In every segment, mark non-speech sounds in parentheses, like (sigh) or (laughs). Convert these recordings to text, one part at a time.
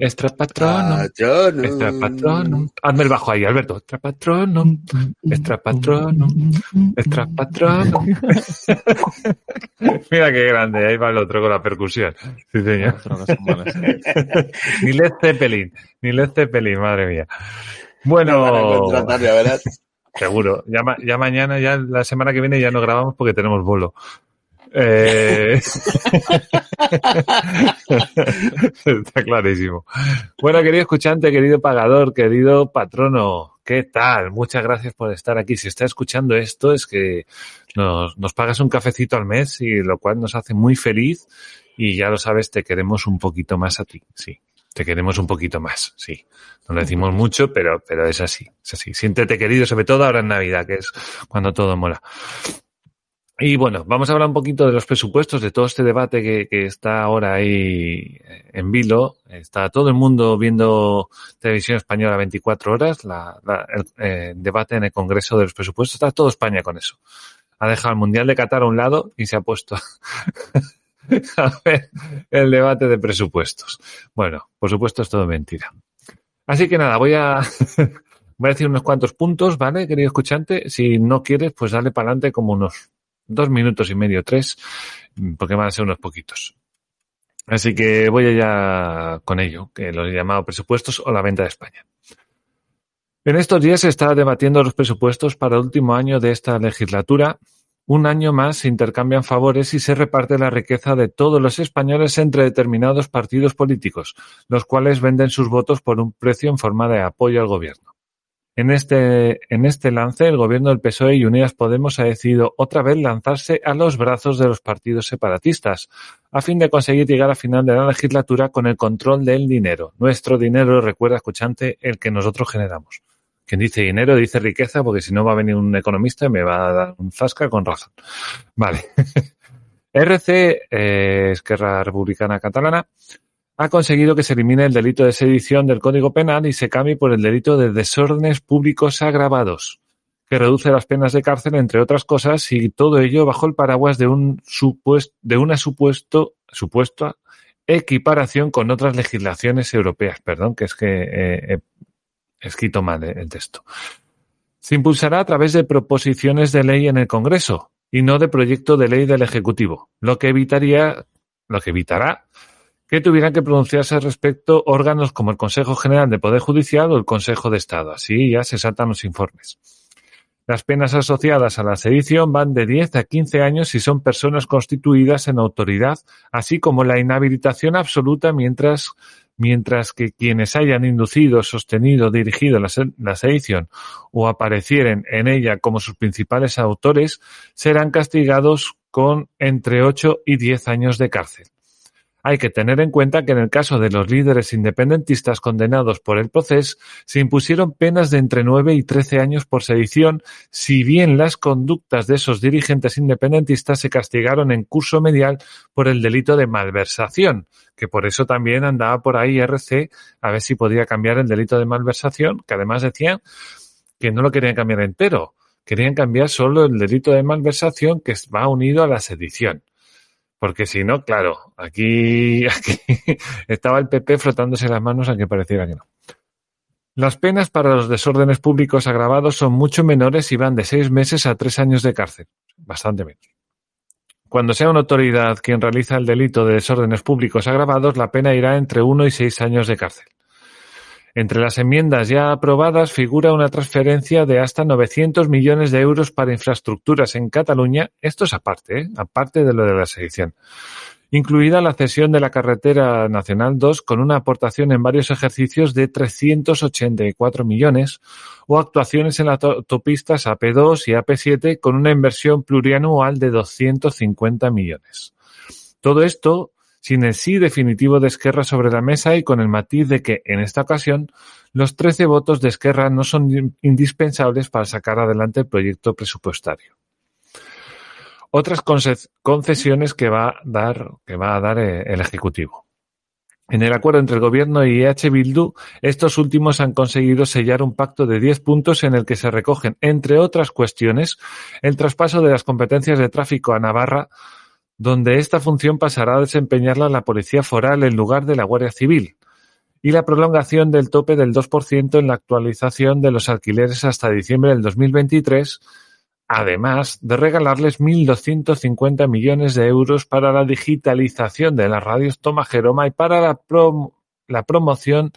Extra patronum. Patronum. Extra patronum. Hazme el bajo ahí, Alberto. Extra patronum. Extra patronum. Extra patronum. (laughs) Mira qué grande. Ahí va el otro con la percusión. Sí, señor. (laughs) Ni Led Zeppelin. Ni Led Zeppelin, madre mía. Bueno, seguro. Ya, ma- ya mañana, ya la semana que viene ya no grabamos porque tenemos bolo. Eh, (laughs) Está clarísimo. Bueno, querido escuchante, querido pagador, querido patrono, ¿qué tal? Muchas gracias por estar aquí. Si está escuchando esto, es que nos, nos pagas un cafecito al mes y lo cual nos hace muy feliz. Y ya lo sabes, te queremos un poquito más a ti. Sí, te queremos un poquito más. Sí, no lo decimos mucho, pero, pero es así. Es así. Siéntete querido, sobre todo ahora en Navidad, que es cuando todo mola. Y bueno, vamos a hablar un poquito de los presupuestos, de todo este debate que, está ahora ahí en vilo. Está todo el mundo viendo televisión española 24 horas, la, el eh, debate en el Congreso de los presupuestos. Está todo España con eso. Ha dejado el Mundial de Qatar a un lado y se ha puesto (laughs) a ver el debate de presupuestos. Bueno, por supuesto es todo mentira. Así que nada, voy a, (laughs) voy a decir unos cuantos puntos, ¿vale, querido escuchante? Si no quieres, pues dale para adelante como unos dos minutos y medio, tres, porque van a ser unos poquitos. Así que voy allá con ello, que lo he llamado presupuestos o la venta de España. En estos días se está debatiendo los presupuestos para el último año de esta legislatura. Un año más se intercambian favores y se reparte la riqueza de todos los españoles entre determinados partidos políticos, los cuales venden sus votos por un precio en forma de apoyo al gobierno. En este, en este lance, el gobierno del PSOE y Unidas Podemos ha decidido otra vez lanzarse a los brazos de los partidos separatistas, a fin de conseguir llegar a final de la legislatura con el control del dinero. Nuestro dinero, recuerda, escuchante, el que nosotros generamos. Quien dice dinero dice riqueza, porque si no va a venir un economista y me va a dar un zasca con razón. Vale. (laughs) RC, eh, Esquerra Republicana Catalana, ha conseguido que se elimine el delito de sedición del Código Penal y se cambie por el delito de desórdenes públicos agravados, que reduce las penas de cárcel, entre otras cosas, y todo ello bajo el paraguas de un supuesto, de una supuesto, supuesta equiparación con otras legislaciones europeas. Perdón, que es que eh, he escrito mal el texto. Se impulsará a través de proposiciones de ley en el Congreso y no de proyecto de ley del Ejecutivo, lo que evitaría, lo que evitará que tuvieran que pronunciarse al respecto órganos como el Consejo General de Poder Judicial o el Consejo de Estado. Así ya se saltan los informes. Las penas asociadas a la sedición van de 10 a 15 años si son personas constituidas en autoridad, así como la inhabilitación absoluta mientras, mientras que quienes hayan inducido, sostenido, dirigido la, la sedición o aparecieren en ella como sus principales autores serán castigados con entre 8 y 10 años de cárcel. Hay que tener en cuenta que en el caso de los líderes independentistas condenados por el proceso, se impusieron penas de entre 9 y 13 años por sedición, si bien las conductas de esos dirigentes independentistas se castigaron en curso medial por el delito de malversación, que por eso también andaba por ahí RC a ver si podía cambiar el delito de malversación, que además decían que no lo querían cambiar entero, querían cambiar solo el delito de malversación que va unido a la sedición. Porque si no, claro, aquí, (laughs) aquí estaba el PP frotándose las manos aunque pareciera que no. Las penas para los desórdenes públicos agravados son mucho menores y van de seis meses a tres años de cárcel. Bastante menos. Cuando sea una autoridad quien realiza el delito de desórdenes públicos agravados, la pena irá entre uno y seis años de cárcel. Entre las enmiendas ya aprobadas figura una transferencia de hasta 900 millones de euros para infraestructuras en Cataluña, esto es aparte, ¿eh? aparte de lo de la sedición, incluida la cesión de la carretera nacional 2 con una aportación en varios ejercicios de 384 millones o actuaciones en las autopistas AP2 y AP7 con una inversión plurianual de 250 millones. Todo esto sin el sí definitivo de Esquerra sobre la mesa y con el matiz de que, en esta ocasión, los 13 votos de Esquerra no son indispensables para sacar adelante el proyecto presupuestario. Otras concesiones que va a dar, eh, el Ejecutivo. En el acuerdo entre el Gobierno y EH Bildu, estos últimos han conseguido sellar un pacto de 10 puntos en el que se recogen, entre otras cuestiones, el traspaso de las competencias de tráfico a Navarra, donde esta función pasará a desempeñarla la Policía Foral en lugar de la Guardia Civil, y la prolongación del tope del 2% en la actualización de los alquileres hasta diciembre del 2023, además de regalarles 1.250 millones de euros para la digitalización de las radios Toma Jeroma y para la, la promoción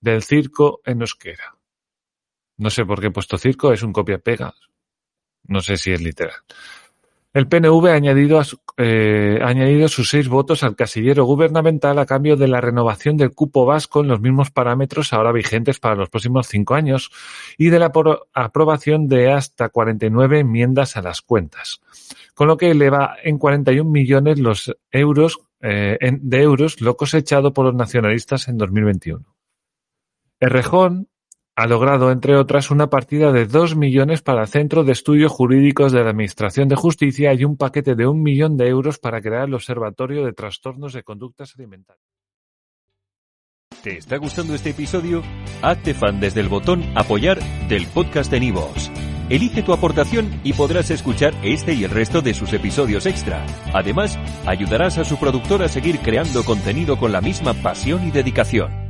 del circo en euskera. No sé por qué he puesto circo, es un copia-pega. No sé si es literal. El PNV ha añadido, eh, ha añadido sus seis votos al casillero gubernamental a cambio de la renovación del cupo vasco en los mismos parámetros ahora vigentes para los próximos cinco años y de la aprobación de hasta 49 enmiendas a las cuentas, con lo que eleva en 41 millones los euros eh, de euros lo cosechado por los nacionalistas en 2021. Errejón ha logrado, entre otras, una partida de dos millones para el Centro de Estudios Jurídicos de la Administración de Justicia y un paquete de un millón de euros para crear el Observatorio de Trastornos de Conductas Alimentarias. ¿Te está gustando este episodio? Hazte fan desde el botón Apoyar del podcast de Nivos. Elige tu aportación y podrás escuchar este y el resto de sus episodios extra. Además, ayudarás a su productor a seguir creando contenido con la misma pasión y dedicación.